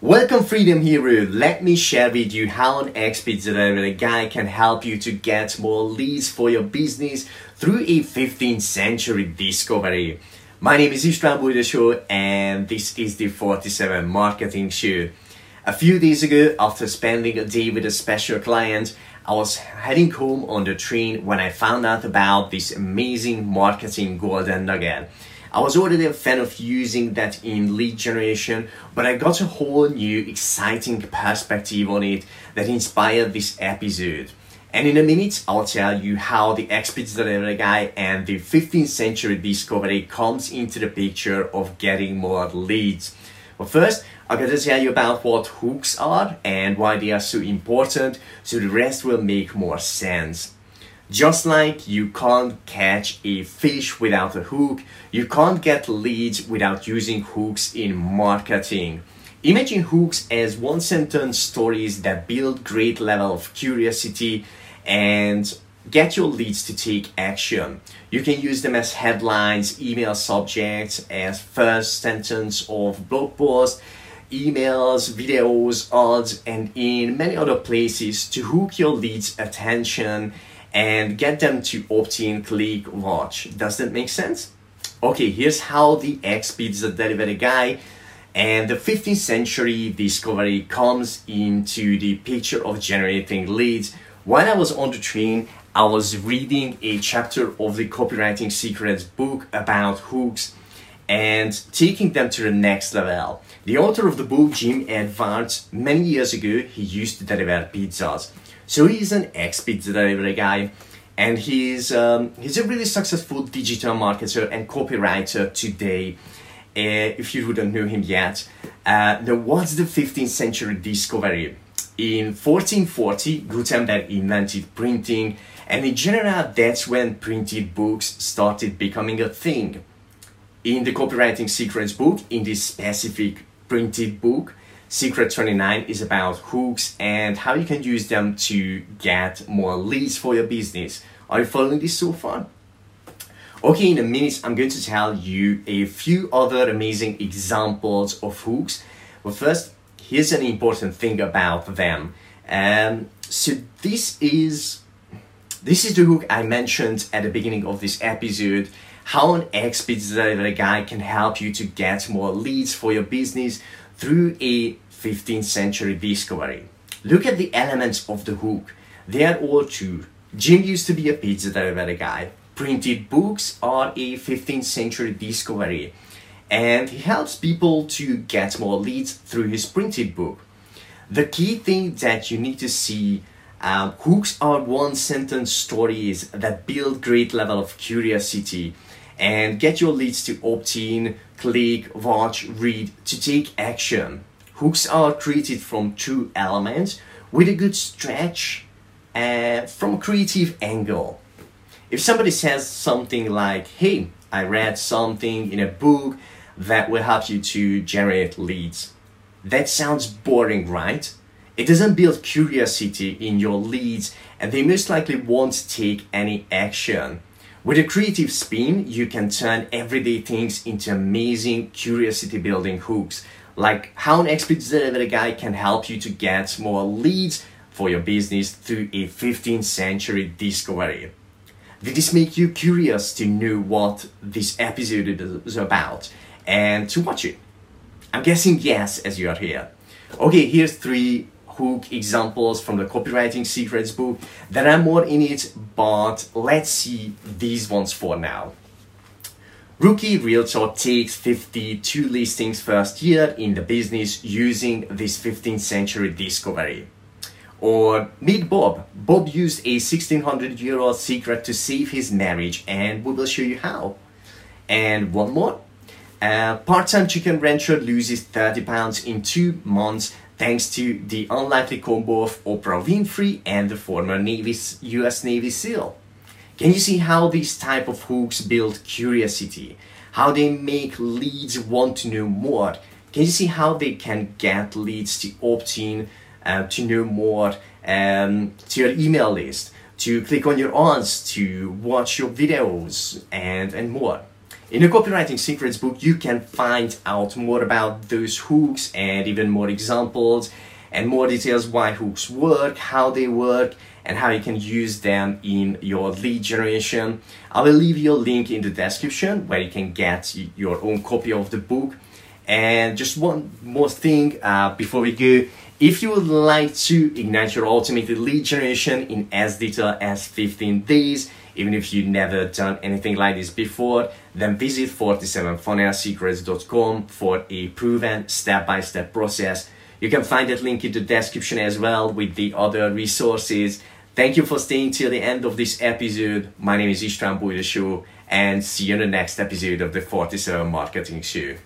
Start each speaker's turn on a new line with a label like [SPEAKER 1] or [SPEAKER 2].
[SPEAKER 1] Welcome Freedom Hero. Let me share with you how an expert delivery guy can help you to get more leads for your business through a 15th century discovery. My name is István Bújdosó and this is the 47 Marketing Show. A few days ago, after spending a day with a special client, I was heading home on the train when I found out about this amazing marketing golden nugget. I was already a fan of using that in lead generation, but I got a whole new exciting perspective on it that inspired this episode. And in a minute, I'll tell you how the expert delivery guy and the 15th century discovery comes into the picture of getting more leads. But first, I'm going to tell you about what hooks are and why they are so important, so the rest will make more sense. Just like you can't catch a fish without a hook, you can't get leads without using hooks in marketing. Imagine hooks as one sentence stories that build great level of curiosity and get your leads to take action. You can use them as headlines, email subjects, as first sentence of blog posts, emails, videos, ads, and in many other places to hook your leads' attention and get them to opt in, click, watch. Does that make sense? Okay, here's how the X Pizza Delivery Guy and the 15th century discovery comes into the picture of generating leads. When I was on the train, I was reading a chapter of the Copywriting Secrets book about hooks and taking them to the next level. The author of the book, Jim Edwards, many years ago, he used to deliver pizzas. So he's an ex-pizza delivery guy and he's, um, he's a really successful digital marketer and copywriter today. Uh, if you wouldn't know him yet, uh, now what's the 15th century discovery? In 1440, Gutenberg invented printing, and in general, that's when printed books started becoming a thing. In the Copywriting Secrets book, in this specific printed book, Secret 29 is about hooks and how you can use them to get more leads for your business. Are you following this so far? Okay, in a minute, I'm going to tell you a few other amazing examples of hooks. But first, here's an important thing about them. Um, so this is this is the hook I mentioned at the beginning of this episode. How an expert delivery guy can help you to get more leads for your business through a 15th century discovery. Look at the elements of the hook. They are all true. Jim used to be a pizza delivery guy. Printed books are a 15th century discovery. And he helps people to get more leads through his printed book. The key thing that you need to see um, hooks are one sentence stories that build great level of curiosity and get your leads to opt in, click, watch, read, to take action. Hooks are created from two elements with a good stretch uh, from a creative angle. If somebody says something like, hey, I read something in a book that will help you to generate leads. That sounds boring, right? It doesn't build curiosity in your leads and they most likely won't take any action. With a creative spin, you can turn everyday things into amazing curiosity building hooks, like how an expert delivery guy can help you to get more leads for your business through a 15th century discovery. Did this make you curious to know what this episode is about and to watch it? I'm guessing yes, as you are here. Okay, here's three hook examples from the copywriting secrets book. There are more in it, but let's see these ones for now. Rookie Realtor takes 52 listings first year in the business using this 15th century discovery. Or meet Bob. Bob used a 1600 year old secret to save his marriage, and we will show you how. And one more. A part-time chicken rancher loses 30 pounds in two months thanks to the unlikely combo of Oprah Winfrey and the former Navy, US Navy SEAL. Can you see how these type of hooks build curiosity? How they make leads want to know more? Can you see how they can get leads to opt in, uh, to know more, um, to your email list, to click on your ads, to watch your videos, and, and more? In the Copywriting Secrets book, you can find out more about those hooks and even more examples and more details why hooks work, how they work, and how you can use them in your lead generation. I will leave you a link in the description where you can get your own copy of the book. And just one more thing uh, before we go. If you would like to ignite your automated lead generation in as little as 15 days, even if you've never done anything like this before, then visit 47funnelsecrets.com for a proven step-by-step process. You can find that link in the description as well with the other resources. Thank you for staying till the end of this episode. My name is István Bújdosó and see you in the next episode of the 47 Marketing Show.